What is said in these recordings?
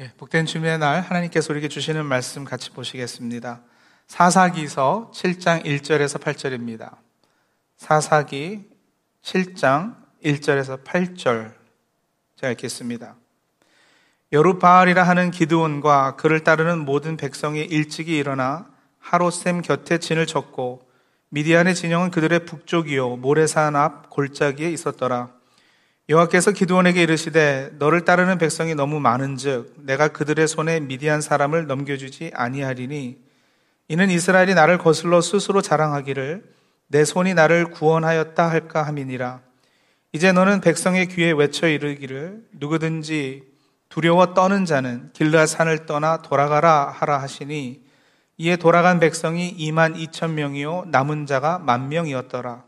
예, 복된 주님의 날 하나님께서 우리에게 주시는 말씀 같이 보시겠습니다. 사사기서 7장 1절에서 8절입니다. 사사기 7장 1절에서 8절 제가 읽겠습니다. 여루바알이라 하는 기드온과 그를 따르는 모든 백성이 일찍이 일어나 하로셈 곁에 진을 쳤고 미디안의 진영은 그들의 북쪽이요 모래산 앞 골짜기에 있었더라. 여호와께서 기드온에게 이르시되 너를 따르는 백성이 너무 많은즉 내가 그들의 손에 미디안 사람을 넘겨주지 아니하리니 이는 이스라엘이 나를 거슬러 스스로 자랑하기를 내 손이 나를 구원하였다 할까 함이니라. 이제 너는 백성의 귀에 외쳐 이르기를 누구든지 두려워 떠는 자는 길라 산을 떠나 돌아가라 하라 하시니 이에 돌아간 백성이 2만 2천 명이요 남은 자가 만 명이었더라.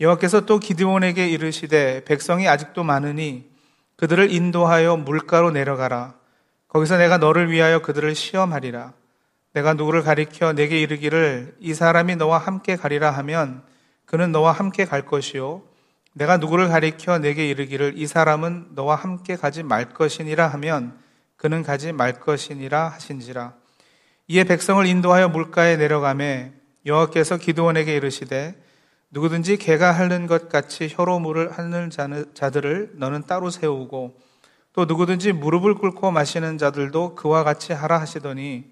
여호와께서 또 기드온에게 이르시되 백성이 아직도 많으니 그들을 인도하여 물가로 내려가라. 거기서 내가 너를 위하여 그들을 시험하리라. 내가 누구를 가리켜 내게 이르기를 이 사람이 너와 함께 가리라 하면 그는 너와 함께 갈 것이요. 내가 누구를 가리켜 내게 이르기를 이 사람은 너와 함께 가지 말 것이니라 하면 그는 가지 말 것이니라 하신지라. 이에 백성을 인도하여 물가에 내려가매 여호와께서 기도원에게 이르시되 누구든지 개가 핥는 것 같이 혀로 물을 핥는 자들을 너는 따로 세우고 또 누구든지 무릎을 꿇고 마시는 자들도 그와 같이 하라 하시더니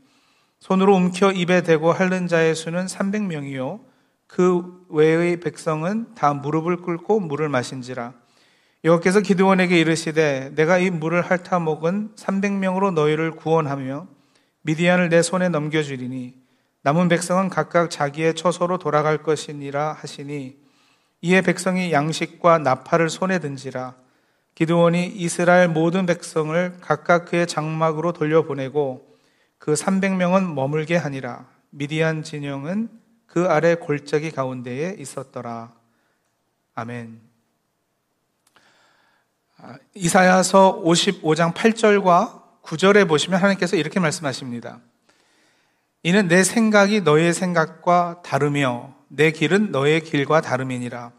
손으로 움켜 입에 대고 핥는 자의 수는 300명이요. 그 외의 백성은 다 무릎을 꿇고 물을 마신지라. 여호께서 기드원에게 이르시되 내가 이 물을 핥아 먹은 300명으로 너희를 구원하며 미디안을 내 손에 넘겨 주리니 남은 백성은 각각 자기의 처소로 돌아갈 것이니라 하시니 이에 백성이 양식과 나팔을 손에 든지라 기드온이 이스라엘 모든 백성을 각각 그의 장막으로 돌려보내고 그 300명은 머물게 하니라. 미디안 진영은 그 아래 골짜기 가운데에 있었더라. 아멘. 아, 이사야서 55장 8절과 9절에 보시면 하나님께서 이렇게 말씀하십니다. 이는 내 생각이 너의 생각과 다르며 내 길은 너의 길과 다름이니라.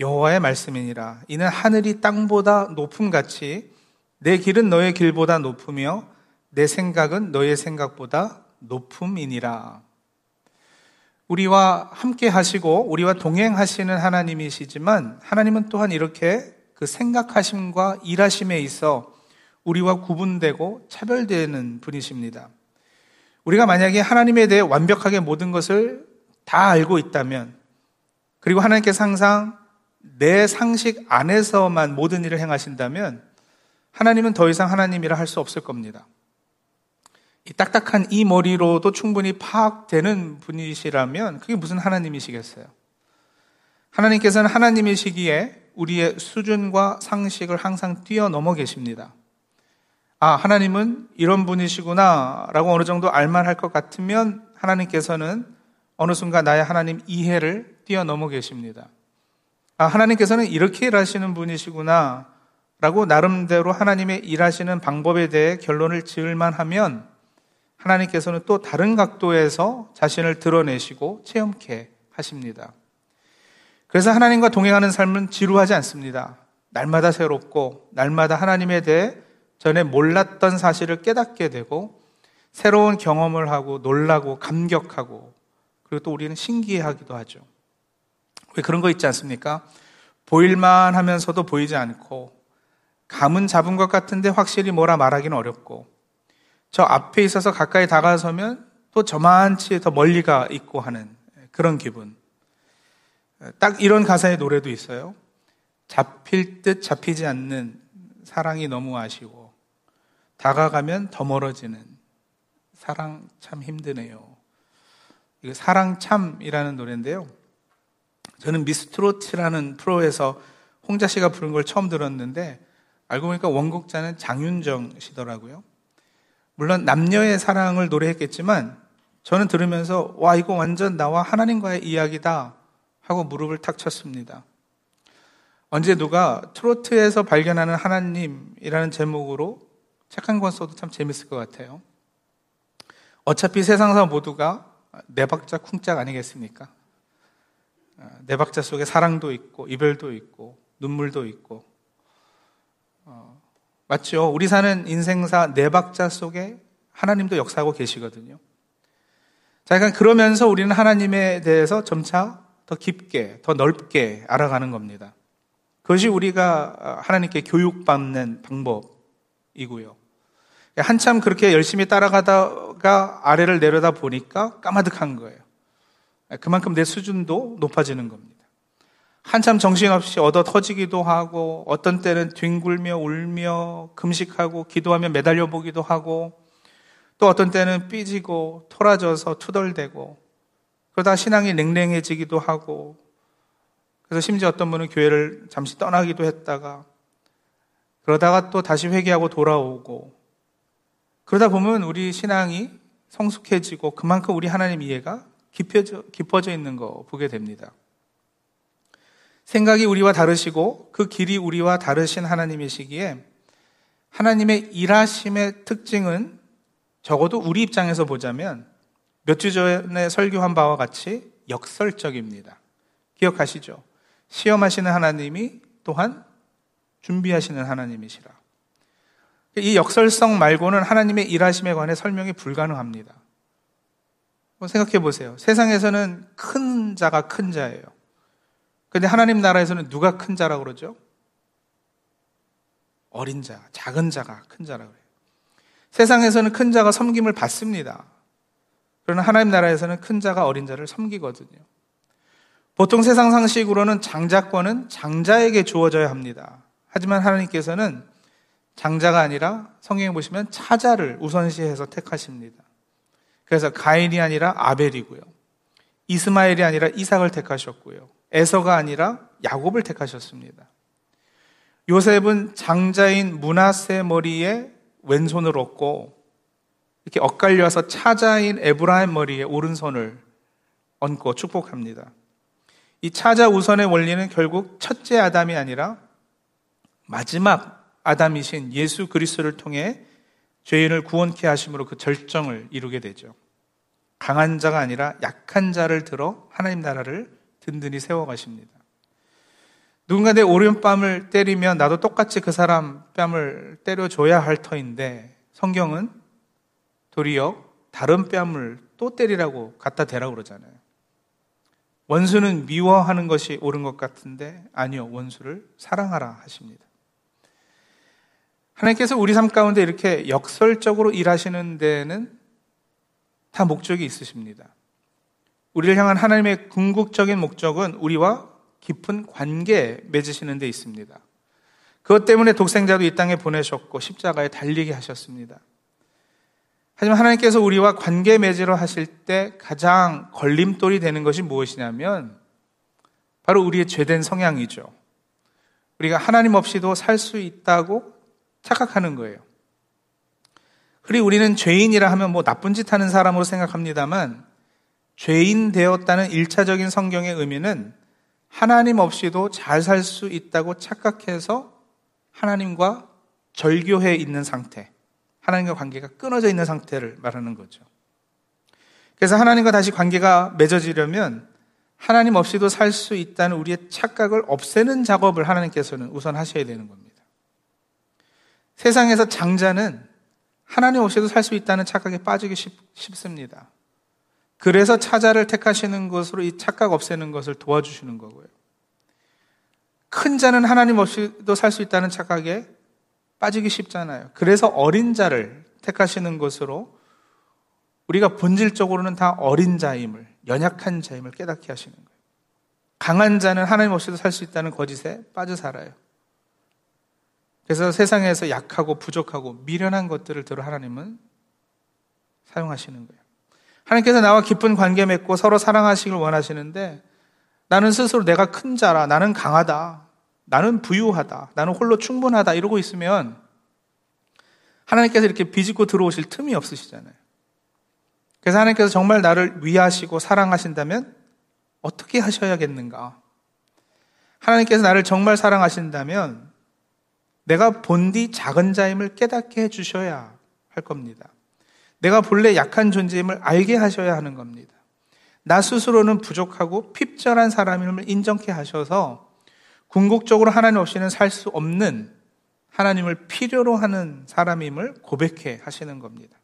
여호와의 말씀이니라. 이는 하늘이 땅보다 높음 같이 내 길은 너의 길보다 높으며 내 생각은 너의 생각보다 높음이니라. 우리와 함께 하시고 우리와 동행하시는 하나님이시지만 하나님은 또한 이렇게 그 생각하심과 일하심에 있어 우리와 구분되고 차별되는 분이십니다. 우리가 만약에 하나님에 대해 완벽하게 모든 것을 다 알고 있다면, 그리고 하나님께서 항상 내 상식 안에서만 모든 일을 행하신다면, 하나님은 더 이상 하나님이라 할 수 없을 겁니다. 이 딱딱한 이 머리로도 충분히 파악되는 분이시라면, 그게 무슨 하나님이시겠어요? 하나님께서는 하나님이시기에 우리의 수준과 상식을 항상 뛰어넘어 계십니다. 아, 하나님은 이런 분이시구나 라고 어느 정도 알만할 것 같으면 하나님께서는 어느 순간 나의 하나님 이해를 뛰어넘어 계십니다. 아, 하나님께서는 이렇게 일하시는 분이시구나 라고 나름대로 하나님의 일하시는 방법에 대해 결론을 지을만 하면 하나님께서는 또 다른 각도에서 자신을 드러내시고 체험케 하십니다. 그래서 하나님과 동행하는 삶은 지루하지 않습니다. 날마다 새롭고 날마다 하나님에 대해 전에 몰랐던 사실을 깨닫게 되고 새로운 경험을 하고 놀라고 감격하고 그리고 또 우리는 신기해하기도 하죠. 왜 그런 거 있지 않습니까? 보일만 하면서도 보이지 않고 감은 잡은 것 같은데 확실히 뭐라 말하기는 어렵고 저 앞에 있어서 가까이 다가서면 또 저만치 더 멀리가 있고 하는 그런 기분. 딱 이런 가사의 노래도 있어요. 잡힐 듯 잡히지 않는 사랑이 너무 아쉬워. 다가가면 더 멀어지는 사랑 참 힘드네요. 이거 사랑 참이라는 노래인데요. 저는 미스트로트라는 프로에서 홍자 씨가 부른 걸 처음 들었는데 알고 보니까 원곡자는 장윤정 씨더라고요. 물론 남녀의 사랑을 노래했겠지만 저는 들으면서 와 이거 완전 나와 하나님과의 이야기다 하고 무릎을 탁 쳤습니다. 언제 누가 트로트에서 발견하는 하나님이라는 제목으로 책 한 권 써도 참 재밌을 것 같아요. 어차피 세상사 모두가 네 박자 쿵짝 아니겠습니까? 네 박자 속에 사랑도 있고, 이별도 있고, 눈물도 있고, 어, 맞죠? 우리 사는 인생사 네 박자 속에 하나님도 역사하고 계시거든요. 자, 그러니까 그러면서 우리는 하나님에 대해서 점차 더 깊게, 더 넓게 알아가는 겁니다. 그것이 우리가 하나님께 교육받는 방법이고요. 한참 그렇게 열심히 따라가다가 아래를 내려다 보니까 까마득한 거예요. 그만큼 내 수준도 높아지는 겁니다. 한참 정신없이 얻어 터지기도 하고, 어떤 때는 뒹굴며 울며 금식하고 기도하며 매달려 보기도 하고, 또 어떤 때는 삐지고 토라져서 투덜대고, 그러다 신앙이 냉랭해지기도 하고, 그래서 심지어 어떤 분은 교회를 잠시 떠나기도 했다가, 그러다가 또 다시 회개하고 돌아오고, 그러다 보면 우리 신앙이 성숙해지고 그만큼 우리 하나님 이해가 깊어져, 깊어져 있는 거 보게 됩니다. 생각이 우리와 다르시고 그 길이 우리와 다르신 하나님이시기에 하나님의 일하심의 특징은 적어도 우리 입장에서 보자면 몇 주 전에 설교한 바와 같이 역설적입니다. 기억하시죠? 시험하시는 하나님이 또한 준비하시는 하나님이시라. 이 역설성 말고는 하나님의 일하심에 관해 설명이 불가능합니다. 생각해 보세요. 세상에서는 큰 자가 큰 자예요. 근데 하나님 나라에서는 누가 큰 자라고 그러죠? 어린 자, 작은 자가 큰 자라고 그래요. 세상에서는 큰 자가 섬김을 받습니다. 그러나 하나님 나라에서는 큰 자가 어린 자를 섬기거든요. 보통 세상 상식으로는 장자권은 장자에게 주어져야 합니다. 하지만 하나님께서는 장자가 아니라 성경에 보시면 차자를 우선시해서 택하십니다. 그래서 가인이 아니라 아벨이고요. 이스마엘이 아니라 이삭을 택하셨고요. 에서가 아니라 야곱을 택하셨습니다. 요셉은 장자인 문하세 머리에 왼손을 얹고 이렇게 엇갈려서 차자인 에브라임 머리에 오른손을 얹고 축복합니다. 이 차자 우선의 원리는 결국 첫째 아담이 아니라 마지막 아담이신 예수 그리스도를 통해 죄인을 구원케 하심으로 그 절정을 이루게 되죠. 강한 자가 아니라 약한 자를 들어 하나님 나라를 든든히 세워가십니다. 누군가 내 오른뺨을 때리면 나도 똑같이 그 사람 뺨을 때려줘야 할 터인데 성경은 도리어 다른 뺨을 또 때리라고 갖다 대라고 그러잖아요. 원수는 미워하는 것이 옳은 것 같은데 아니요, 원수를 사랑하라 하십니다. 하나님께서 우리 삶 가운데 이렇게 역설적으로 일하시는 데는 다 목적이 있으십니다. 우리를 향한 하나님의 궁극적인 목적은 우리와 깊은 관계 맺으시는 데 있습니다. 그것 때문에 독생자도 이 땅에 보내셨고 십자가에 달리게 하셨습니다. 하지만 하나님께서 우리와 관계 맺으러 하실 때 가장 걸림돌이 되는 것이 무엇이냐면 바로 우리의 죄된 성향이죠. 우리가 하나님 없이도 살 수 있다고 착각하는 거예요. 그리고 우리는 죄인이라 하면 뭐 나쁜 짓 하는 사람으로 생각합니다만 죄인 되었다는 일차적인 성경의 의미는 하나님 없이도 잘 살 수 있다고 착각해서 하나님과 절교해 있는 상태, 하나님과 관계가 끊어져 있는 상태를 말하는 거죠. 그래서 하나님과 다시 관계가 맺어지려면 하나님 없이도 살 수 있다는 우리의 착각을 없애는 작업을 하나님께서는 우선 하셔야 되는 겁니다. 세상에서 장자는 하나님 없이도 살 수 있다는 착각에 빠지기 쉽, 쉽습니다. 그래서 차자를 택하시는 것으로 이 착각 없애는 것을 도와주시는 거고요. 큰 자는 하나님 없이도 살 수 있다는 착각에 빠지기 쉽잖아요. 그래서 어린 자를 택하시는 것으로 우리가 본질적으로는 다 어린 자임을, 연약한 자임을 깨닫게 하시는 거예요. 강한 자는 하나님 없이도 살 수 있다는 거짓에 빠져 살아요. 그래서 세상에서 약하고 부족하고 미련한 것들을 들어 하나님은 사용하시는 거예요. 하나님께서 나와 깊은 관계 맺고 서로 사랑하시길 원하시는데 나는 스스로 내가 큰 자라, 나는 강하다, 나는 부유하다, 나는 홀로 충분하다 이러고 있으면 하나님께서 이렇게 비집고 들어오실 틈이 없으시잖아요. 그래서 하나님께서 정말 나를 위하시고 사랑하신다면 어떻게 하셔야겠는가? 하나님께서 나를 정말 사랑하신다면 내가 본디 작은 자임을 깨닫게 해주셔야 할 겁니다. 내가 본래 약한 존재임을 알게 하셔야 하는 겁니다. 나 스스로는 부족하고 핍절한 사람임을 인정케 하셔서 궁극적으로 하나님 없이는 살 수 없는 하나님을 필요로 하는 사람임을 고백해 하시는 겁니다.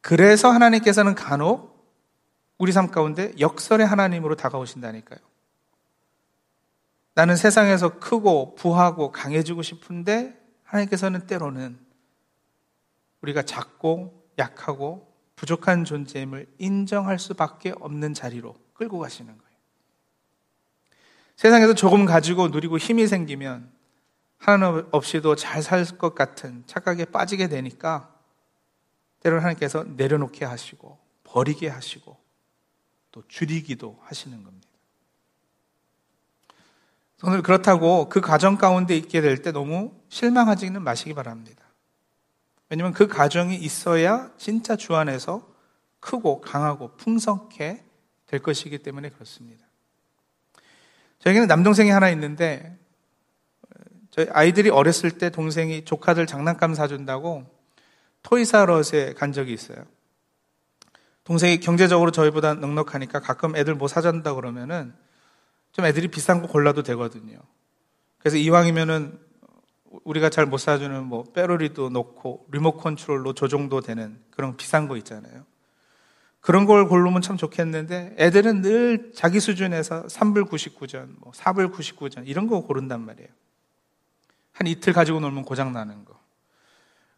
그래서 하나님께서는 간혹 우리 삶 가운데 역설의 하나님으로 다가오신다니까요. 나는 세상에서 크고 부하고 강해지고 싶은데 하나님께서는 때로는 우리가 작고 약하고 부족한 존재임을 인정할 수밖에 없는 자리로 끌고 가시는 거예요. 세상에서 조금 가지고 누리고 힘이 생기면 하나님 없이도 잘 살 것 같은 착각에 빠지게 되니까 때로는 하나님께서 내려놓게 하시고 버리게 하시고 또 줄이기도 하시는 겁니다. 오늘 그렇다고 그 가정 가운데 있게 될 때 너무 실망하지는 마시기 바랍니다. 왜냐하면 그 가정이 있어야 진짜 주 안에서 크고 강하고 풍성케 될 것이기 때문에 그렇습니다. 저에게는 남동생이 하나 있는데 저희 아이들이 어렸을 때 동생이 조카들 장난감 사준다고 토이사롯에 간 적이 있어요. 동생이 경제적으로 저희보다 넉넉하니까 가끔 애들 뭐 사준다 그러면은 좀 애들이 비싼 거 골라도 되거든요. 그래서 이왕이면은 우리가 잘 못 사주는 뭐 빼로리도 놓고 리모 컨트롤로 조정도 되는 그런 비싼 거 있잖아요. 그런 걸 고르면 참 좋겠는데 애들은 늘 자기 수준에서 3불 99전, 뭐 4불 99전 이런 거 고른단 말이에요. 한 이틀 가지고 놀면 고장 나는 거.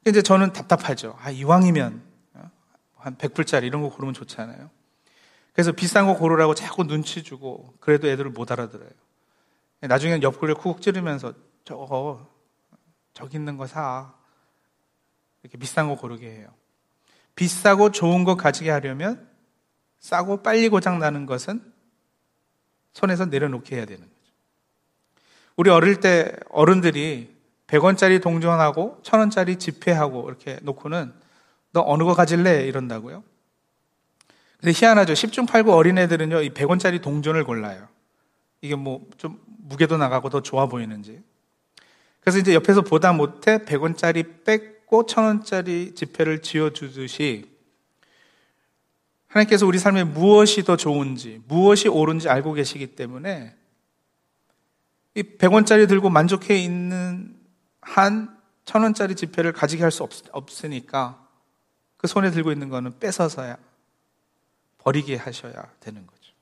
이제 저는 답답하죠. 아, 이왕이면 어? 한 100불짜리 이런 거 고르면 좋잖아요. 그래서 비싼 거 고르라고 자꾸 눈치 주고 그래도 애들을 못 알아들어요. 나중에는 옆구리를 쿡 찌르면서 저거 저기 있는 거 사. 이렇게 비싼 거 고르게 해요. 비싸고 좋은 거 가지게 하려면 싸고 빨리 고장 나는 것은 손에서 내려놓게 해야 되는 거죠. 우리 어릴 때 어른들이 100원짜리 동전하고 1000원짜리 지폐하고 이렇게 놓고는 너 어느 거 가질래? 이런다고요. 근데 희한하죠. 10중 8구 어린애들은요, 이 100원짜리 동전을 골라요. 이게 뭐 좀 무게도 나가고 더 좋아 보이는지. 그래서 이제 옆에서 보다 못해 100원짜리 뺏고 1000원짜리 지폐를 지어주듯이 하나님께서 우리 삶에 무엇이 더 좋은지, 무엇이 옳은지 알고 계시기 때문에 이 100원짜리 들고 만족해 있는 한 1000원짜리 지폐를 가지게 할 수 없으니까 그 손에 들고 있는 거는 뺏어서야 버리게 하셔야 되는 거죠.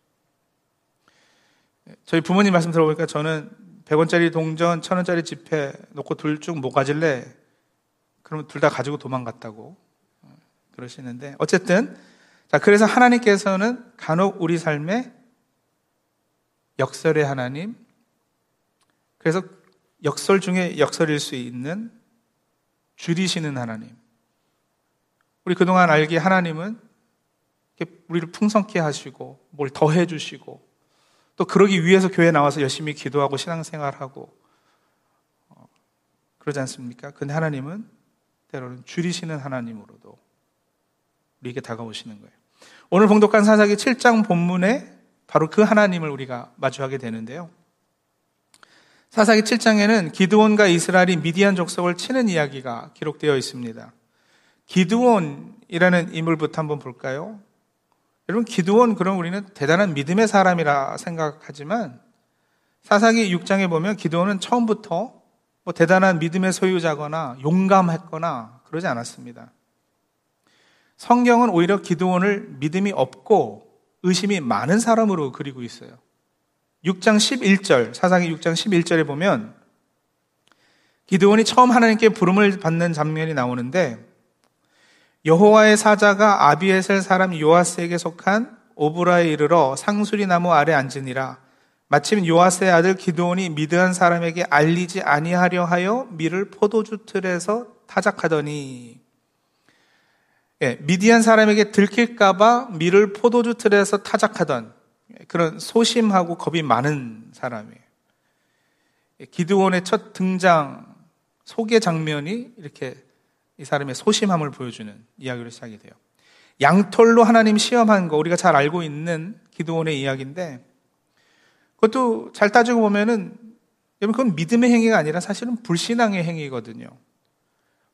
저희 부모님 말씀 들어보니까 저는 100원짜리 동전, 1000원짜리 지폐 놓고 둘 중 뭐 가질래? 그러면 둘 다 가지고 도망갔다고 그러시는데 어쨌든 자 그래서 하나님께서는 간혹 우리 삶에 역설의 하나님 그래서 역설 중에 역설일 수 있는 줄이시는 하나님 우리 그동안 알기 하나님은 우리를 풍성케 하시고 뭘 더해 주시고 또 그러기 위해서 교회 나와서 열심히 기도하고 신앙생활하고 어, 그러지 않습니까? 근데 하나님은 때로는 줄이시는 하나님으로도 우리에게 다가오시는 거예요. 오늘 봉독한 사사기 7장 본문에 바로 그 하나님을 우리가 마주하게 되는데요. 사사기 7장에는 기드온과 이스라엘이 미디안 족속을 치는 이야기가 기록되어 있습니다. 기드온이라는 인물부터 한번 볼까요? 여러분, 기드온 그럼 우리는 대단한 믿음의 사람이라 생각하지만 사사기 6장에 보면 기드온은 처음부터 뭐 대단한 믿음의 소유자거나 용감했거나 그러지 않았습니다. 성경은 오히려 기드온을 믿음이 없고 의심이 많은 사람으로 그리고 있어요. 6장 11절, 사사기 6장 11절에 보면 기드온이 처음 하나님께 부름을 받는 장면이 나오는데 여호와의 사자가 아비에셀 사람 요아스에게 속한 오브라에 이르러 상수리 나무 아래 앉으니라. 마침 요아스의 아들 기드온이 미드한 사람에게 알리지 아니하려 하여 밀을 포도주 틀에서 타작하더니 예, 미디안 사람에게 들킬까봐 밀을 포도주 틀에서 타작하던 그런 소심하고 겁이 많은 사람이에요. 예, 기드온의 첫 등장 소개 장면이 이렇게 이 사람의 소심함을 보여주는 이야기로 시작이 돼요. 양털로 하나님 시험한 거 우리가 잘 알고 있는 기도원의 이야기인데 그것도 잘 따지고 보면은 여러분 그건 믿음의 행위가 아니라 사실은 불신앙의 행위거든요.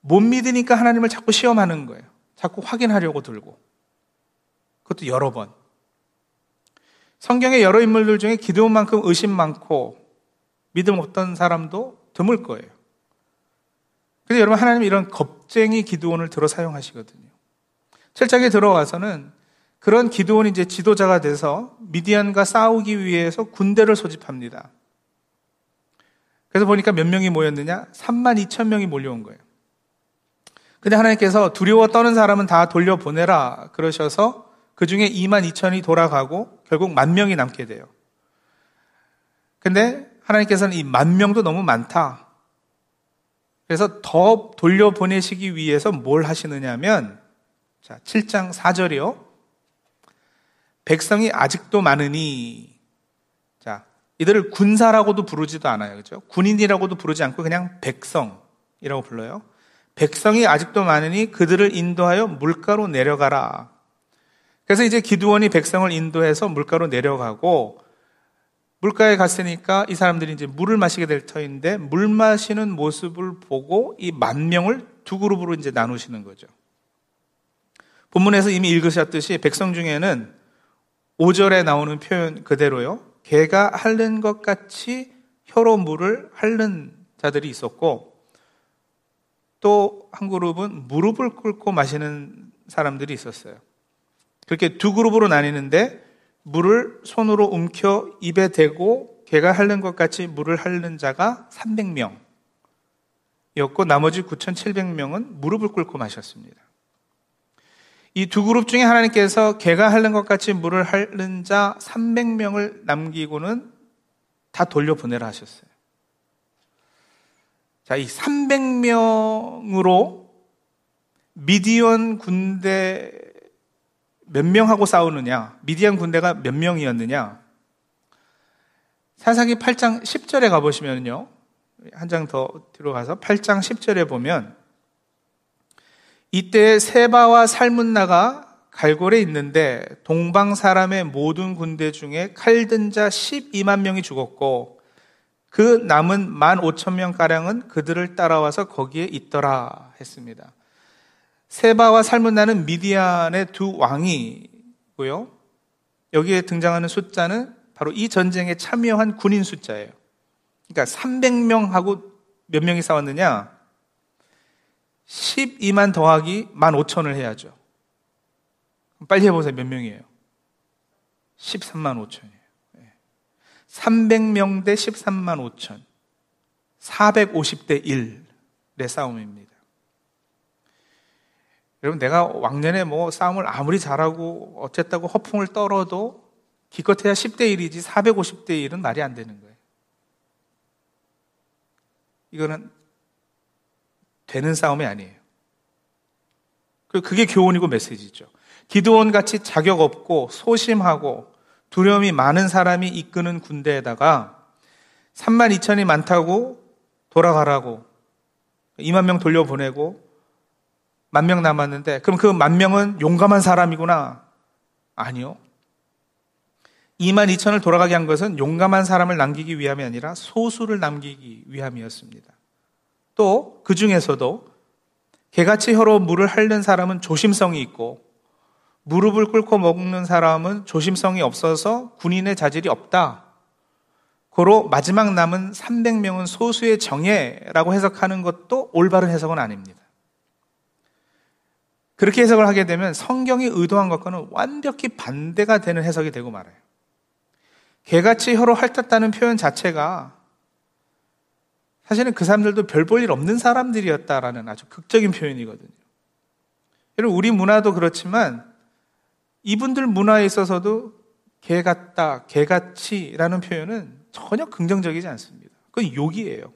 못 믿으니까 하나님을 자꾸 시험하는 거예요. 자꾸 확인하려고 들고. 그것도 여러 번. 성경의 여러 인물들 중에 기도원만큼 의심 많고 믿음 없던 사람도 드물 거예요. 근데 여러분 하나님 이런 겁쟁이 기도원을 들어 사용하시거든요. 7장에 들어와서는 그런 기도원이 이제 지도자가 돼서 미디안과 싸우기 위해서 군대를 소집합니다. 그래서 보니까 몇 명이 모였느냐? 3만 2천 명이 몰려온 거예요. 근데 하나님께서 두려워 떠는 사람은 다 돌려보내라 그러셔서 그 중에 2만 2천이 돌아가고 결국 만 명이 남게 돼요. 근데 하나님께서는 이 만 명도 너무 많다. 그래서 더 돌려보내시기 위해서 뭘 하시느냐면, 자, 7장 4절이요. 백성이 아직도 많으니, 자, 이들을 군사라고도 부르지도 않아요. 그죠? 군인이라고도 부르지 않고 그냥 백성이라고 불러요. 백성이 아직도 많으니 그들을 인도하여 물가로 내려가라. 그래서 이제 기두원이 백성을 인도해서 물가로 내려가고 물가에 갔으니까 이 사람들이 이제 물을 마시게 될 터인데 물 마시는 모습을 보고 이 만 명을 두 그룹으로 이제 나누시는 거죠. 본문에서 이미 읽으셨듯이 백성 중에는 5절에 나오는 표현 그대로요. 개가 핥는 것 같이 혀로 물을 핥는 자들이 있었고 또 한 그룹은 무릎을 꿇고 마시는 사람들이 있었어요. 그렇게 두 그룹으로 나뉘는데 물을 손으로 움켜 입에 대고 개가 핥는 것 같이 물을 핥는 자가 300명이었고 나머지 9,700명은 무릎을 꿇고 마셨습니다. 이 두 그룹 중에 하나님께서 개가 핥는 것 같이 물을 핥는 자 300명을 남기고는 다 돌려보내라 하셨어요. 자, 이 300명으로 미디언 군대 몇 명하고 싸우느냐? 미디안 군대가 몇 명이었느냐? 사사기 8장 10절에 가보시면요. 한 장 더 뒤로 가서 8장 10절에 보면 이때 세바와 살문나가 갈골에 있는데 동방 사람의 모든 군대 중에 칼든 자 12만 명이 죽었고 그 남은 1만 5천 명 가량은 그들을 따라와서 거기에 있더라 했습니다. 세바와 살문나는 미디안의 두 왕이고요. 여기에 등장하는 숫자는 바로 이 전쟁에 참여한 군인 숫자예요. 그러니까 300명하고 몇 명이 싸웠느냐? 12만 더하기 1만 5천을 해야죠. 빨리 해보세요. 몇 명이에요? 13만 5천이에요. 300명 대 13만 5천. 450대 1의 싸움입니다. 여러분, 내가 왕년에 뭐 싸움을 아무리 잘하고 어쨌다고 허풍을 떨어도 기껏해야 10대 1이지 450대 1은 말이 안 되는 거예요. 이거는 되는 싸움이 아니에요. 그게 교훈이고 메시지죠. 기도원 같이 자격 없고 소심하고 두려움이 많은 사람이 이끄는 군대에다가 3만 2천이 많다고 돌아가라고 2만 명 돌려보내고 만 명 남았는데 그럼 그 만 명은 용감한 사람이구나. 아니요. 2만 2천을 돌아가게 한 것은 용감한 사람을 남기기 위함이 아니라 소수를 남기기 위함이었습니다. 또 그 중에서도 개같이 혀로 물을 핥는 사람은 조심성이 있고 무릎을 꿇고 먹는 사람은 조심성이 없어서 군인의 자질이 없다. 고로 마지막 남은 300명은 소수의 정예라고 해석하는 것도 올바른 해석은 아닙니다. 그렇게 해석을 하게 되면 성경이 의도한 것과는 완벽히 반대가 되는 해석이 되고 말아요. 개같이 혀로 핥았다는 표현 자체가 사실은 그 사람들도 별 볼 일 없는 사람들이었다라는 아주 극적인 표현이거든요. 여러분, 우리 문화도 그렇지만 이분들 문화에 있어서도 개 같다, 개 같이라는 표현은 전혀 긍정적이지 않습니다. 그건 욕이에요.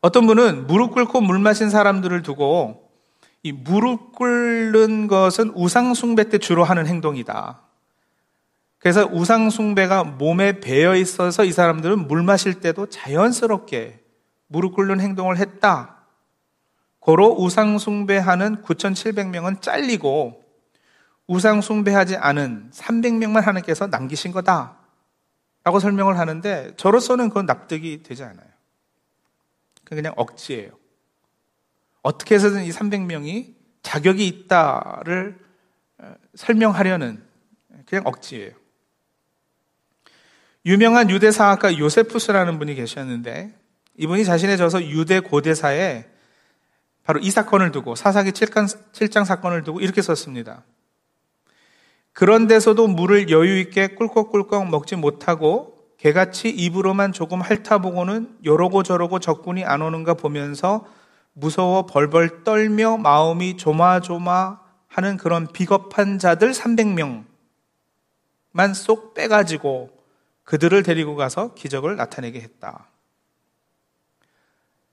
어떤 분은 무릎 꿇고 물 마신 사람들을 두고 이 무릎 꿇는 것은 우상숭배 때 주로 하는 행동이다. 그래서 우상숭배가 몸에 배어 있어서 이 사람들은 물 마실 때도 자연스럽게 무릎 꿇는 행동을 했다. 고로 우상숭배하는 9,700명은 잘리고 우상숭배하지 않은 300명만 하나님께서 남기신 거다. 라고 설명을 하는데 저로서는 그건 납득이 되지 않아요. 그냥 억지예요. 어떻게 해서든 이 300명이 자격이 있다를 어, 설명하려는 그냥 억지예요. 유명한 유대 사학가 요세푸스라는 분이 계셨는데 이분이 자신의 저서 유대 고대사에 바로 이 사건을 두고 사사기 7장 사건을 두고 이렇게 썼습니다. 그런데서도 물을 여유 있게 꿀꺽꿀꺽 먹지 못하고 개같이 입으로만 조금 핥아보고는 요러고 저러고 적군이 안 오는가 보면서 무서워 벌벌 떨며 마음이 조마조마하는 그런 비겁한 자들 300명만 쏙 빼가지고 그들을 데리고 가서 기적을 나타내게 했다.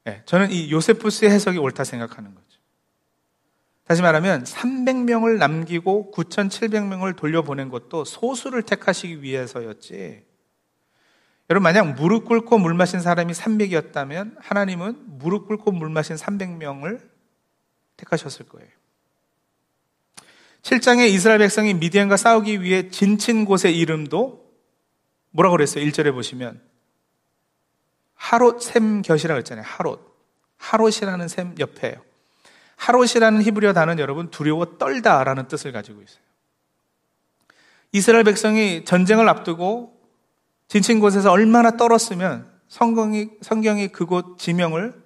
네, 저는 이 요세푸스의 해석이 옳다 생각하는 거죠. 다시 말하면 300명을 남기고 9,700명을 돌려보낸 것도 소수를 택하시기 위해서였지. 여러분, 만약 무릎 꿇고 물 마신 사람이 300이었다면 하나님은 무릎 꿇고 물 마신 300명을 택하셨을 거예요. 7장에 이스라엘 백성이 미디안과 싸우기 위해 진친 곳의 이름도 뭐라고 그랬어요? 1절에 보시면 하롯 샘 곁이라고 했잖아요. 하롯. 하롯이라는 샘 옆에요. 하롯이라는 히브리어 단어는 여러분 두려워 떨다라는 뜻을 가지고 있어요. 이스라엘 백성이 전쟁을 앞두고 진친 곳에서 얼마나 떨었으면 성경이, 성경이 그곳 지명을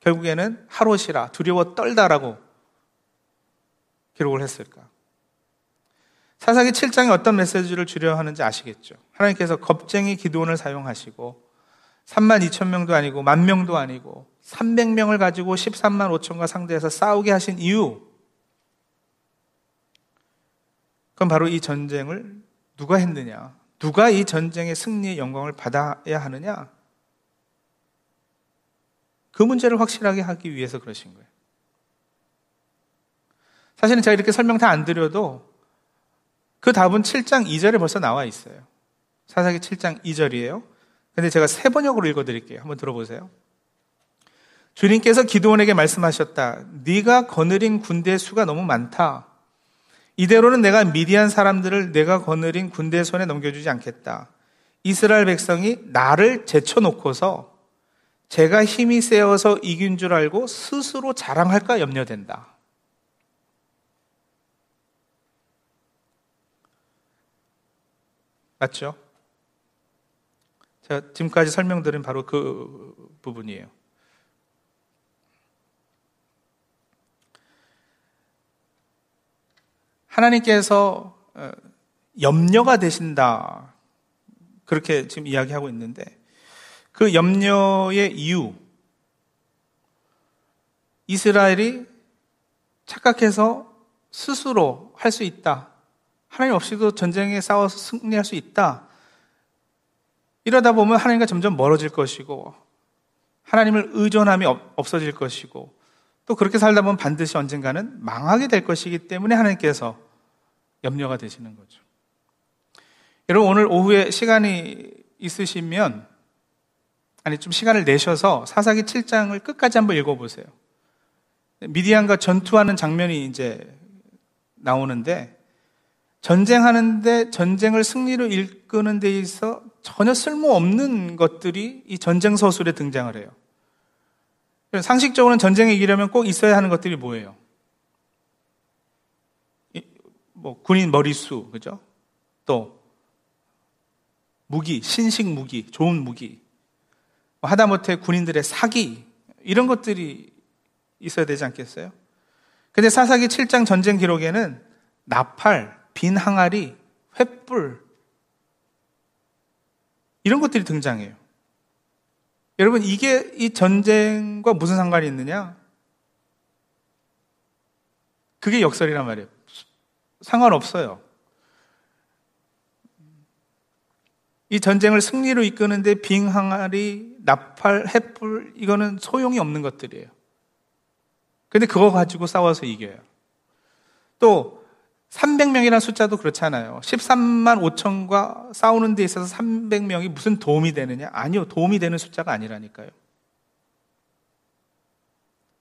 결국에는 하롯이라 두려워 떨다라고 기록을 했을까? 사사기 7장에 어떤 메시지를 주려 하는지 아시겠죠? 하나님께서 겁쟁이 기도원을 사용하시고 3만 2천 명도 아니고 만 명도 아니고 300명을 가지고 13만 5천과 상대해서 싸우게 하신 이유 그럼 바로 이 전쟁을 누가 했느냐? 누가 이 전쟁의 승리의 영광을 받아야 하느냐? 그 문제를 확실하게 하기 위해서 그러신 거예요. 사실은 제가 이렇게 설명 다 안 드려도 그 답은 7장 2절에 벌써 나와 있어요. 사사기 7장 2절이에요. 근데 제가 세 번역으로 읽어 드릴게요. 한번 들어보세요. 주님께서 기도원에게 말씀하셨다. 네가 거느린 군대 수가 너무 많다. 이대로는 내가 미디안 사람들을 내가 거느린 군대 손에 넘겨주지 않겠다. 이스라엘 백성이 나를 제쳐놓고서 제가 힘이 세어서 이긴 줄 알고 스스로 자랑할까 염려된다. 맞죠? 제가 지금까지 설명드린 바로 그 부분이에요. 하나님께서 어, 염려가 되신다. 그렇게 지금 이야기하고 있는데 그 염려의 이유 이스라엘이 착각해서 스스로 할 수 있다. 하나님 없이도 전쟁에 싸워서 승리할 수 있다. 이러다 보면 하나님과 점점 멀어질 것이고 하나님을 의존함이 없어질 것이고 또 그렇게 살다 보면 반드시 언젠가는 망하게 될 것이기 때문에 하나님께서 염려가 되시는 거죠. 여러분 오늘 오후에 시간이 있으시면 아니 좀 시간을 내셔서 사사기 7장을 끝까지 한번 읽어보세요. 미디안과 전투하는 장면이 이제 나오는데 전쟁하는데 전쟁을 승리로 이끄는 데 있어 전혀 쓸모없는 것들이 이 전쟁 서술에 등장을 해요. 상식적으로는 전쟁에 이기려면 꼭 있어야 하는 것들이 뭐예요? 뭐 군인 머리수, 그죠? 또 무기, 신식 무기, 좋은 무기. 뭐 하다못해 군인들의 사기 이런 것들이 있어야 되지 않겠어요? 근데 사사기 7장 전쟁 기록에는 나팔, 빈 항아리, 횃불 이런 것들이 등장해요. 여러분 이게 이 전쟁과 무슨 상관이 있느냐? 그게 역설이란 말이에요. 상관없어요. 이 전쟁을 승리로 이끄는데 빙 항아리, 나팔, 햇불, 이거는 소용이 없는 것들이에요. 근데 그거 가지고 싸워서 이겨요. 또, 300명이라는 숫자도 그렇잖아요. 13만 5천과 싸우는 데 있어서 300명이 무슨 도움이 되느냐? 아니요. 도움이 되는 숫자가 아니라니까요.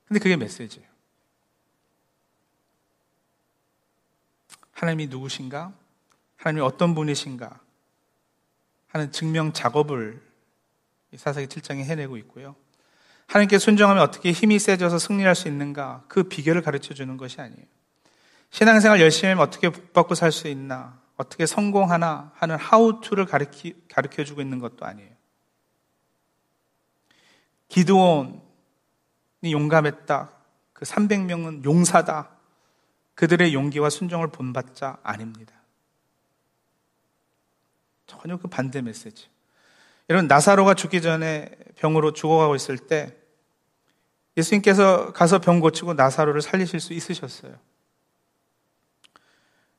근데 그게 메시지예요. 하나님이 누구신가? 하나님이 어떤 분이신가? 하는 증명 작업을 사사기 7장에 해내고 있고요. 하나님께 순종하면 어떻게 힘이 세져서 승리할 수 있는가? 그 비결을 가르쳐 주는 것이 아니에요. 신앙생활 열심히 하면 어떻게 복받고 살 수 있나? 어떻게 성공하나? 하는 하우투를 가르쳐 주고 있는 것도 아니에요. 기드온이 용감했다. 그 300명은 용사다. 그들의 용기와 순종을 본받자 아닙니다. 전혀 그 반대 메시지. 여러분, 나사로가 죽기 전에 병으로 죽어가고 있을 때 예수님께서 가서 병 고치고 나사로를 살리실 수 있으셨어요.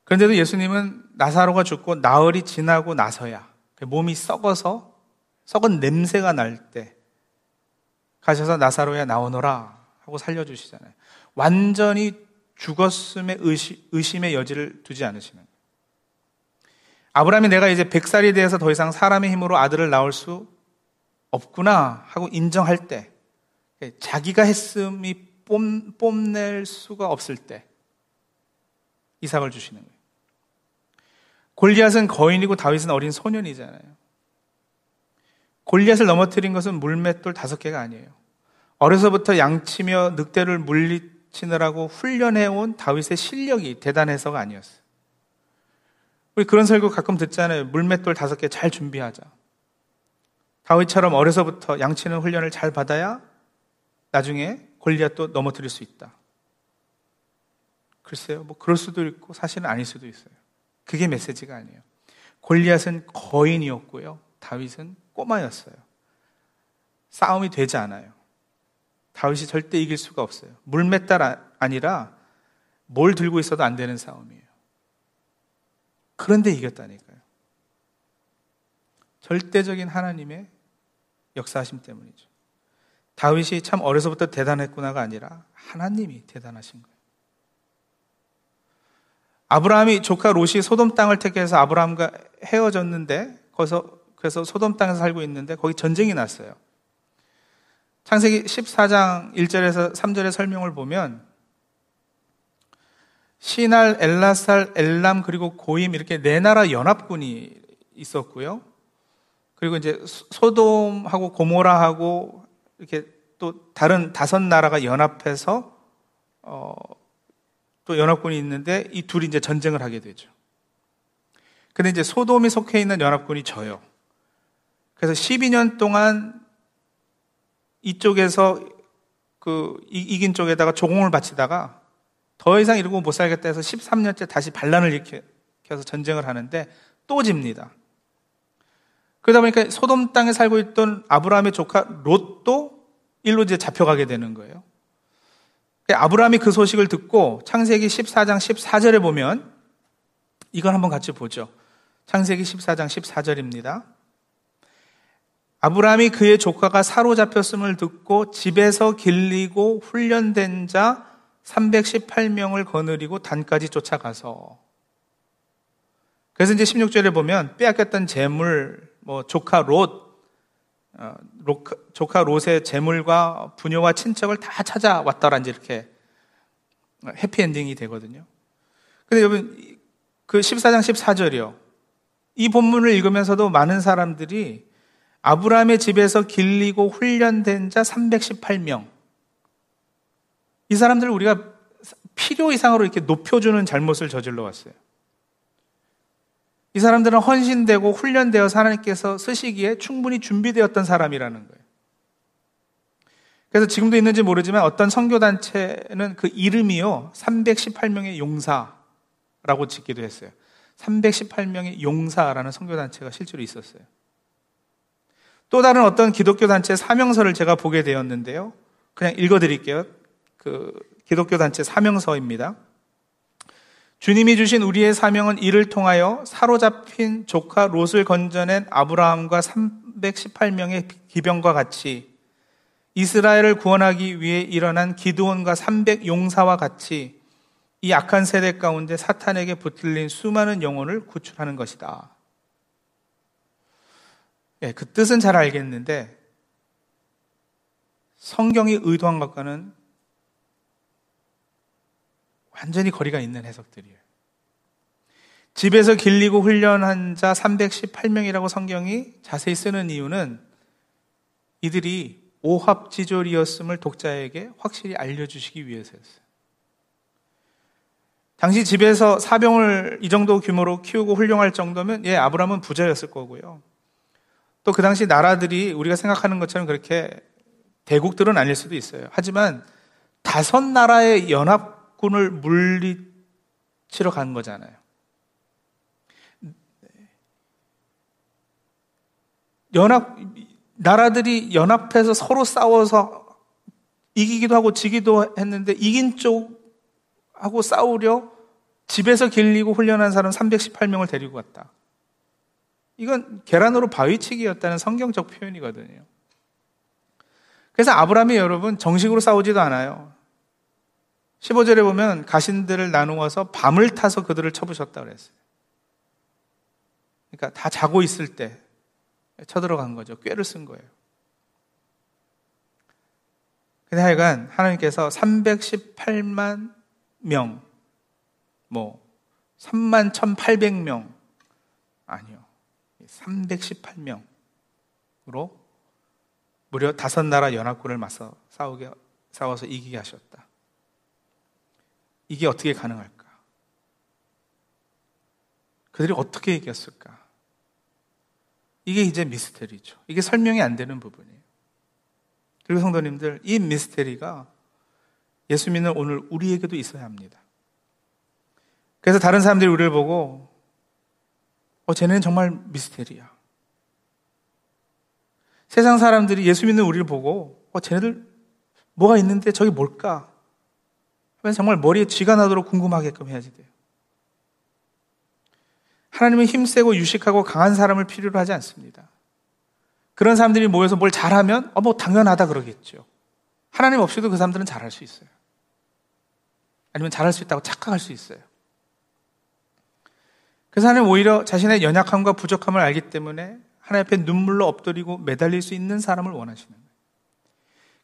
그런데도 예수님은 나사로가 죽고 나흘이 지나고 나서야 그 몸이 썩어서 썩은 냄새가 날 때 가셔서 나사로야 나오너라 하고 살려주시잖아요. 완전히 죽었음의 의심, 의 여지를 두지 않으시는. 아브라함이 내가 이제 백살이 되어서 더 이상 사람의 힘으로 아들을 낳을 수 없구나 하고 인정할 때 자기가 했음이 뽐 낼 수가 없을 때 이삭을 주시는 거예요. 골리앗은 거인이고 다윗은 어린 소년이잖아요. 골리앗을 넘어뜨린 것은 물맷돌 다섯 개가 아니에요. 어려서부터 양치며 늑대를 물리 치느라고 훈련해온 다윗의 실력이 대단해서가 아니었어요. 우리 그런 설교 가끔 듣잖아요. 물맷돌 다섯 개 잘 준비하자. 다윗처럼 어려서부터 양치는 훈련을 잘 받아야 나중에 골리앗도 넘어뜨릴 수 있다. 글쎄요, 뭐 그럴 수도 있고 사실은 아닐 수도 있어요. 그게 메시지가 아니에요. 골리앗은 거인이었고요. 다윗은 꼬마였어요. 싸움이 되지 않아요. 다윗이 절대 이길 수가 없어요. 물맷달 아, 아니라 뭘 들고 있어도 안 되는 싸움이에요. 그런데 이겼다니까요. 절대적인 하나님의 역사하심 때문이죠. 다윗이 참 어려서부터 대단했구나가 아니라 하나님이 대단하신 거예요. 아브라함이 조카 롯이 소돔 땅을 택해서 아브라함과 헤어졌는데 거기서 그래서 소돔 땅에서 살고 있는데 거기 전쟁이 났어요. 창세기 14장 1절에서 3절의 설명을 보면 시날, 엘라살, 엘람 그리고 고임 이렇게 네 나라 연합군이 있었고요. 그리고 이제 소돔하고 고모라하고 이렇게 또 다른 다섯 나라가 연합해서 어, 또 연합군이 있는데 이 둘이 이제 전쟁을 하게 되죠. 근데 이제 소돔이 속해 있는 연합군이 져요. 그래서 12년 동안 이쪽에서 그 이긴 쪽에다가 조공을 바치다가 더 이상 이러고 못 살겠다 해서 13년째 다시 반란을 일으켜서 전쟁을 하는데 또 집니다. 그러다 보니까 소돔 땅에 살고 있던 아브라함의 조카 롯도 일로 이제 잡혀가게 되는 거예요. 아브라함이 그 소식을 듣고 창세기 14장 14절에 보면 이걸 한번 같이 보죠. 창세기 14장 14절입니다. 아브라함이 그의 조카가 사로잡혔음을 듣고 집에서 길리고 훈련된 자 318명을 거느리고 단까지 쫓아가서 그래서 이제 16절에 보면 빼앗겼던 재물, 뭐 조카 롯, 어, 조카 롯의 재물과 부녀와 친척을 다 찾아왔더라 이제 이렇게 해피엔딩이 되거든요. 근데 여러분 그 14장 14절이요. 이 본문을 읽으면서도 많은 사람들이 아브라함의 집에서 길리고 훈련된 자 318명. 이 사람들을 우리가 필요 이상으로 이렇게 높여주는 잘못을 저질러 왔어요. 이 사람들은 헌신되고 훈련되어서 하나님께서 쓰시기에 충분히 준비되었던 사람이라는 거예요. 그래서 지금도 있는지 모르지만 어떤 선교단체는 그 이름이요, 318명의 용사라고 짓기도 했어요. 318명의 용사라는 선교단체가 실제로 있었어요. 또 다른 어떤 기독교 단체 사명서를 제가 보게 되었는데요. 그냥 읽어 드릴게요. 그 기독교 단체 사명서입니다. 주님이 주신 우리의 사명은 이를 통하여 사로잡힌 조카 롯을 건져낸 아브라함과 318명의 기병과 같이 이스라엘을 구원하기 위해 일어난 기드온과 300 용사와 같이 이 악한 세대 가운데 사탄에게 붙들린 수많은 영혼을 구출하는 것이다. 예, 그 뜻은 잘 알겠는데 성경이 의도한 것과는 완전히 거리가 있는 해석들이에요. 집에서 길리고 훈련한 자 318명이라고 성경이 자세히 쓰는 이유는 이들이 오합지졸이었음을 독자에게 확실히 알려주시기 위해서였어요. 당시 집에서 사병을 이 정도 규모로 키우고 훌륭할 정도면 예, 아브라함은 부자였을 거고요. 또 그 당시 나라들이 우리가 생각하는 것처럼 그렇게 대국들은 아닐 수도 있어요. 하지만 다섯 나라의 연합군을 물리치러 간 거잖아요. 연합, 나라들이 연합해서 서로 싸워서 이기기도 하고 지기도 했는데 이긴 쪽하고 싸우려 집에서 길리고 훈련한 사람 318명을 데리고 갔다. 이건 계란으로 바위치기였다는 성경적 표현이거든요. 그래서 아브라함이 여러분 정식으로 싸우지도 않아요. 15절에 보면 가신들을 나누어서 밤을 타서 그들을 쳐부셨다 그랬어요. 그러니까 다 자고 있을 때 쳐들어간 거죠. 꾀를 쓴 거예요. 근데 하여간 하나님께서 318만 명, 뭐, 3만 1800명, 아니요. 318명으로 무려 다섯 나라 연합군을 맞서 싸우게, 싸워서 이기게 하셨다. 이게 어떻게 가능할까? 그들이 어떻게 이겼을까? 이게 이제 미스테리죠. 이게 설명이 안 되는 부분이에요. 그리고 성도님들, 이 미스테리가 예수 믿는 오늘 우리에게도 있어야 합니다. 그래서 다른 사람들이 우리를 보고, 어, 쟤네는 정말 미스테리야. 세상 사람들이 예수 믿는 우리를 보고, 어, 쟤네들 뭐가 있는데 저기 뭘까? 하면 정말 머리에 쥐가 나도록 궁금하게끔 해야지 돼요. 하나님은 힘세고 유식하고 강한 사람을 필요로 하지 않습니다. 그런 사람들이 모여서 뭘 잘하면, 어, 뭐, 당연하다 그러겠죠. 하나님 없이도 그 사람들은 잘할 수 있어요. 아니면 잘할 수 있다고 착각할 수 있어요. 그래서 하나님 오히려 자신의 연약함과 부족함을 알기 때문에 하나님 앞에 눈물로 엎드리고 매달릴 수 있는 사람을 원하시는 거예요.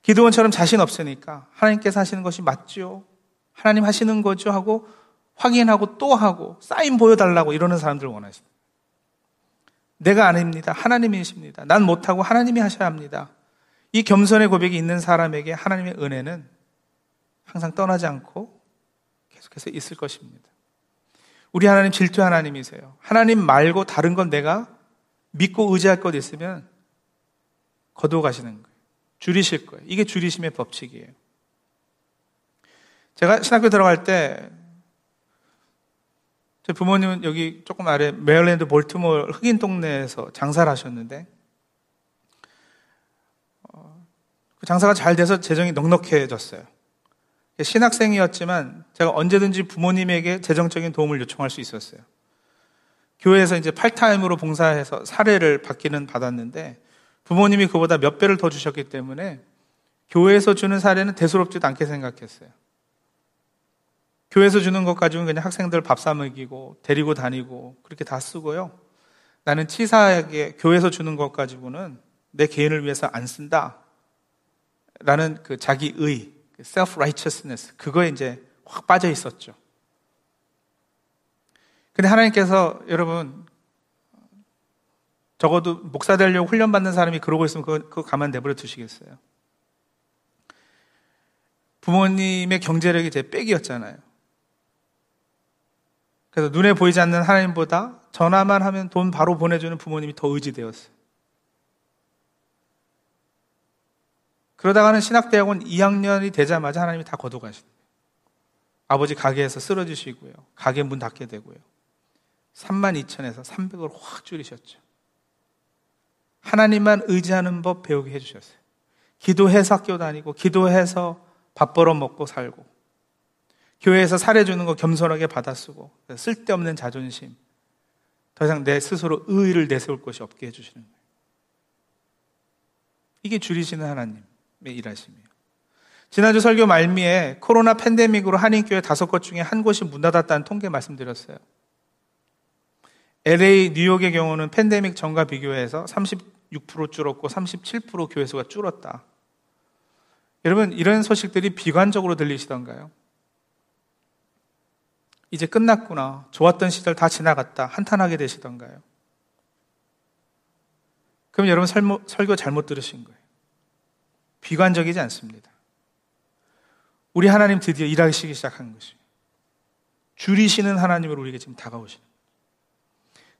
기도원처럼 자신 없으니까 하나님께서 하시는 것이 맞죠? 하나님 하시는 거죠? 하고 확인하고 또 하고 사인 보여달라고 이러는 사람들을 원하십니다. 내가 아닙니다. 하나님이십니다. 난 못하고 하나님이 하셔야 합니다. 이 겸손의 고백이 있는 사람에게 하나님의 은혜는 항상 떠나지 않고 계속해서 있을 것입니다. 우리 하나님 질투 하나님이세요. 하나님 말고 다른 건 내가 믿고 의지할 것 있으면 거두어 가시는 거예요. 줄이실 거예요. 이게 줄이심의 법칙이에요. 제가 신학교 들어갈 때, 제 부모님은 여기 조금 아래 메릴랜드 볼트몰 흑인 동네에서 장사를 하셨는데, 어, 그 장사가 잘 돼서 재정이 넉넉해졌어요. 신학생이었지만 제가 언제든지 부모님에게 재정적인 도움을 요청할 수 있었어요. 교회에서 이제 팔타임으로 봉사해서 사례를 받기는 받았는데 부모님이 그보다 몇 배를 더 주셨기 때문에 교회에서 주는 사례는 대수롭지도 않게 생각했어요. 교회에서 주는 것 가지고는 그냥 학생들 밥 사 먹이고 데리고 다니고 그렇게 다 쓰고요. 나는 치사하게 교회에서 주는 것 가지고는 내 개인을 위해서 안 쓴다. 라는 그 자기 의, self-righteousness, 그거에 이제 확 빠져 있었죠. 근데 하나님께서 여러분, 적어도 목사 되려고 훈련받는 사람이 그러고 있으면 그거, 그거 가만 내버려 두시겠어요? 부모님의 경제력이 제 백이었잖아요. 그래서 눈에 보이지 않는 하나님보다 전화만 하면 돈 바로 보내주는 부모님이 더 의지되었어요. 그러다가는 신학대학원 2학년이 되자마자 하나님이 다 거둬가시는 거예요. 아버지 가게에서 쓰러지시고요. 가게 문 닫게 되고요. 3만 2천에서 300을 확 줄이셨죠. 하나님만 의지하는 법 배우게 해주셨어요. 기도해서 학교 다니고, 기도해서 밥 벌어 먹고 살고, 교회에서 사례주는 거 겸손하게 받아 쓰고, 쓸데없는 자존심, 더 이상 내 스스로 의의를 내세울 것이 없게 해주시는 거예요. 이게 줄이시는 하나님의 일하심이에요. 지난주 설교 말미에 코로나 팬데믹으로 한인교회 다섯 곳 중에 한 곳이 문 닫았다는 통계 말씀드렸어요. LA, 뉴욕의 경우는 팬데믹 전과 비교해서 36% 줄었고 37% 교회수가 줄었다. 여러분, 이런 소식들이 비관적으로 들리시던가요? 이제 끝났구나. 좋았던 시절 다 지나갔다. 한탄하게 되시던가요? 그럼 여러분 설교 잘못 들으신 거예요. 비관적이지 않습니다. 우리 하나님 드디어 일하시기 시작한 것이에요. 줄이시는 하나님으로 우리에게 지금 다가오시는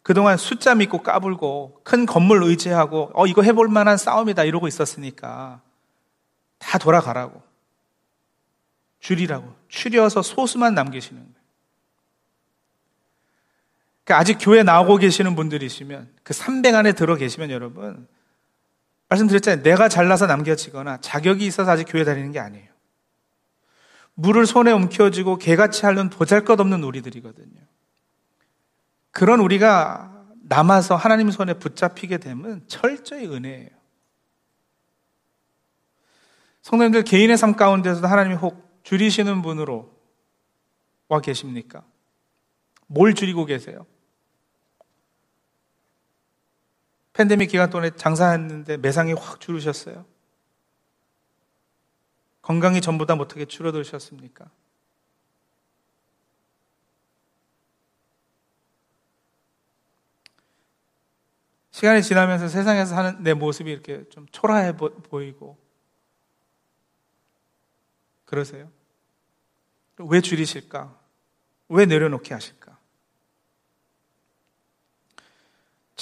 그동안 숫자 믿고 까불고 큰 건물 의지하고 어 이거 해볼 만한 싸움이다 이러고 있었으니까 다 돌아가라고. 줄이라고. 줄여서 소수만 남기시는 거예요. 그러니까 아직 교회 나오고 계시는 분들이시면 그 300 안에 들어 계시면 여러분 말씀드렸잖아요. 내가 잘나서 남겨지거나 자격이 있어서 아직 교회 다니는 게 아니에요. 물을 손에 움켜쥐고 개같이 하는 보잘것없는 우리들이거든요. 그런 우리가 남아서 하나님 손에 붙잡히게 되면 철저히 은혜예요. 성도님들 개인의 삶 가운데서도 하나님이 혹 줄이시는 분으로 와 계십니까? 뭘 줄이고 계세요? 팬데믹 기간 동안에 장사했는데 매상이 확 줄으셨어요? 건강이 전보다 못하게 줄어드셨습니까? 시간이 지나면서 세상에서 사는 내 모습이 이렇게 좀 초라해 보이고 그러세요? 왜 줄이실까? 왜 내려놓게 하실까?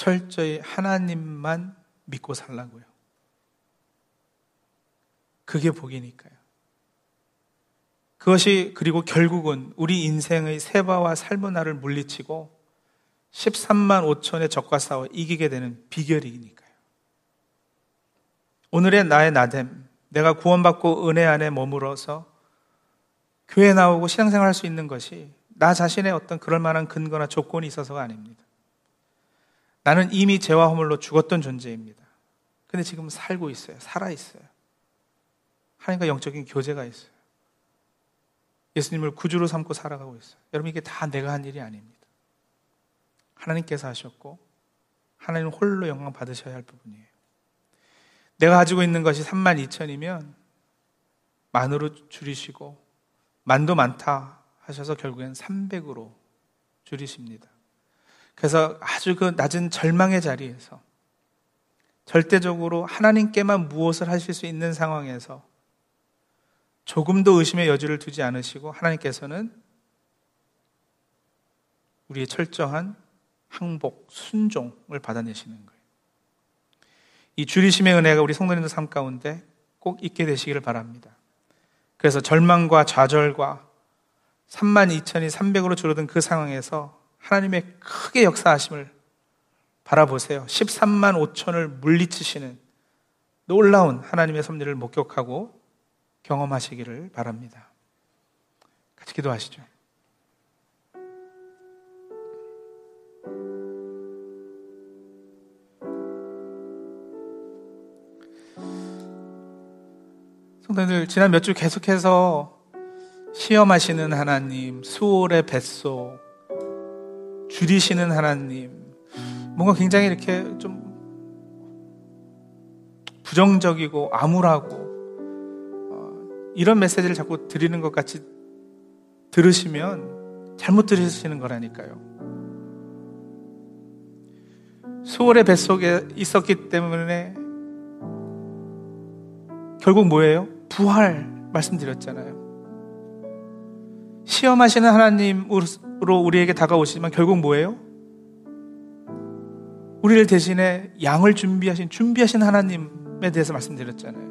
철저히 하나님만 믿고 살라고요. 그게 복이니까요. 그것이 그리고 결국은 우리 인생의 세바와 살문화를 물리치고 13만 5천의 적과 싸워 이기게 되는 비결이니까요. 오늘의 나의 나됨, 내가 구원받고 은혜 안에 머물어서 교회 나오고 신앙생활 할 수 있는 것이 나 자신의 어떤 그럴 만한 근거나 조건이 있어서가 아닙니다. 나는 이미 죄와 허물로 죽었던 존재입니다. 근데 지금 살고 있어요. 살아 있어요. 하나님과 영적인 교제가 있어요. 예수님을 구주로 삼고 살아가고 있어요. 여러분 이게 다 내가 한 일이 아닙니다. 하나님께서 하셨고 하나님 홀로 영광 받으셔야 할 부분이에요. 내가 가지고 있는 것이 3만 2천이면 만으로 줄이시고 만도 많다 하셔서 결국엔 300으로 줄이십니다. 그래서 아주 그 낮은 절망의 자리에서 절대적으로 하나님께만 무엇을 하실 수 있는 상황에서 조금도 의심의 여지를 두지 않으시고 하나님께서는 우리의 철저한 항복, 순종을 받아내시는 거예요. 이 줄이심의 은혜가 우리 성도님들 삶 가운데 꼭 있게 되시기를 바랍니다. 그래서 절망과 좌절과 3만 2천이 300으로 줄어든 그 상황에서 하나님의 크게 역사하심을 바라보세요. 13만 5천을 물리치시는 놀라운 하나님의 섭리를 목격하고 경험하시기를 바랍니다. 같이 기도하시죠. 성도들 지난 몇 주 계속해서 시험하시는 하나님, 수월의 뱃속, 줄이시는 하나님, 뭔가 굉장히 이렇게 좀 부정적이고 암울하고 어, 이런 메시지를 자꾸 드리는 것 같이 들으시면 잘못 들으시는 거라니까요. 수월의 뱃속에 있었기 때문에 결국 뭐예요? 부활 말씀드렸잖아요. 시험하시는 하나님으로 우리에게 다가오시지만 결국 뭐예요? 우리를 대신에 양을 준비하신, 준비하신 하나님에 대해서 말씀드렸잖아요.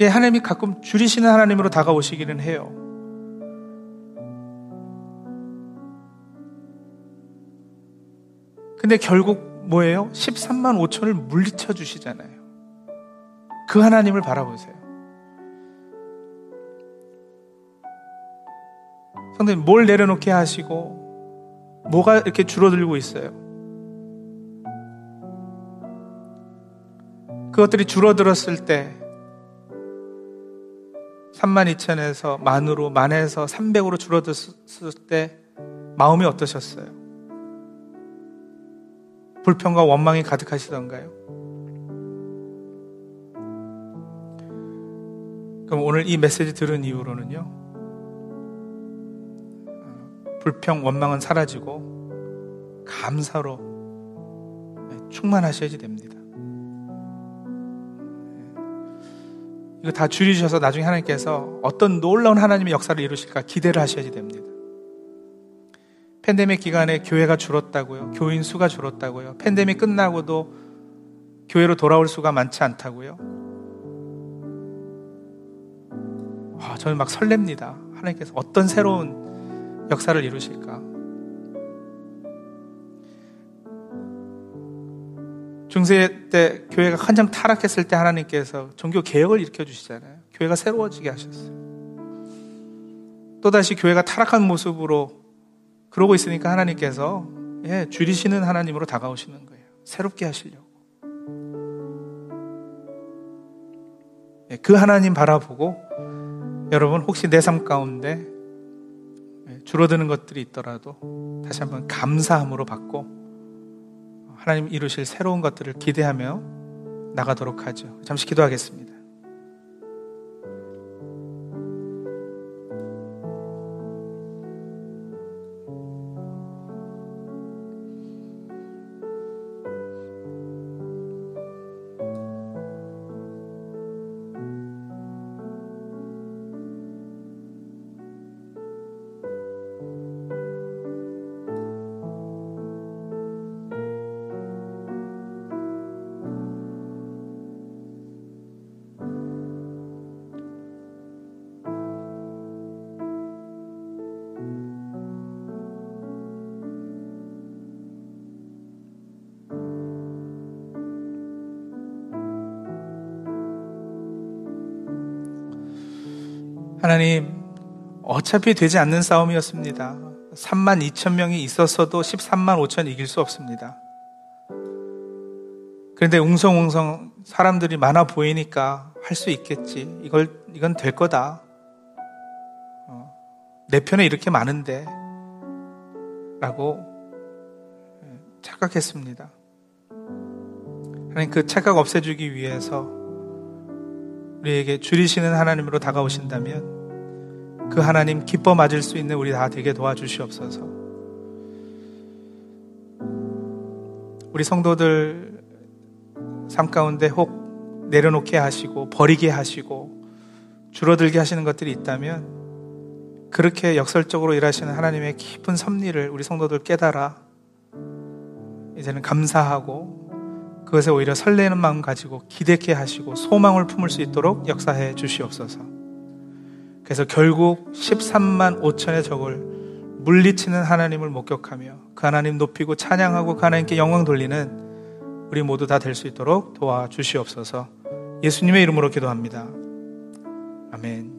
예, 하나님이 가끔 줄이시는 하나님으로 다가오시기는 해요. 근데 결국 뭐예요? 13만 5천을 물리쳐 주시잖아요. 그 하나님을 바라보세요. 성도님, 뭘 내려놓게 하시고, 뭐가 이렇게 줄어들고 있어요? 그것들이 줄어들었을 때, 3만 2천에서 만으로, 만에서 300으로 줄어들었을 때, 마음이 어떠셨어요? 불평과 원망이 가득하시던가요? 그럼 오늘 이 메시지 들은 이후로는요, 어, 불평, 원망은 사라지고, 감사로 네, 충만하셔야지 됩니다. 네. 이거 다 줄이셔서 나중에 하나님께서 어떤 놀라운 하나님의 역사를 이루실까 기대를 하셔야지 됩니다. 팬데믹 기간에 교회가 줄었다고요. 교인 수가 줄었다고요. 팬데믹 끝나고도 교회로 돌아올 수가 많지 않다고요? 아, 저는 막 설렙니다. 하나님께서 어떤 새로운 역사를 이루실까? 중세 때 교회가 한참 타락했을 때 하나님께서 종교 개혁을 일으켜 주시잖아요. 교회가 새로워지게 하셨어요. 또다시 교회가 타락한 모습으로 그러고 있으니까 하나님께서 예, 줄이시는 하나님으로 다가오시는 거예요. 새롭게 하시려고. 예, 그 하나님 바라보고 여러분 혹시 내 삶 가운데 예, 줄어드는 것들이 있더라도 다시 한번 감사함으로 받고 하나님 이루실 새로운 것들을 기대하며 나가도록 하죠. 잠시 기도하겠습니다. 하나님, 어차피 되지 않는 싸움이었습니다. 3만 2천 명이 있었어도 13만 5천 이길 수 없습니다. 그런데 웅성웅성 사람들이 많아 보이니까 할 수 있겠지. 이걸, 이건 될 거다. 어, 내 편에 이렇게 많은데. 라고 예, 착각했습니다. 하나님 그 착각 없애주기 위해서 우리에게 줄이시는 하나님으로 다가오신다면 그 하나님 기뻐 맞을 수 있는 우리 다 되게 도와주시옵소서. 우리 성도들 삶 가운데 혹 내려놓게 하시고 버리게 하시고 줄어들게 하시는 것들이 있다면 그렇게 역설적으로 일하시는 하나님의 깊은 섭리를 우리 성도들 깨달아 이제는 감사하고 그것에 오히려 설레는 마음 가지고 기대케 하시고 소망을 품을 수 있도록 역사해 주시옵소서. 그래서 결국 13만 5천의 적을 물리치는 하나님을 목격하며 그 하나님 높이고 찬양하고 그 하나님께 영광 돌리는 우리 모두 다 될 수 있도록 도와주시옵소서. 예수님의 이름으로 기도합니다. 아멘.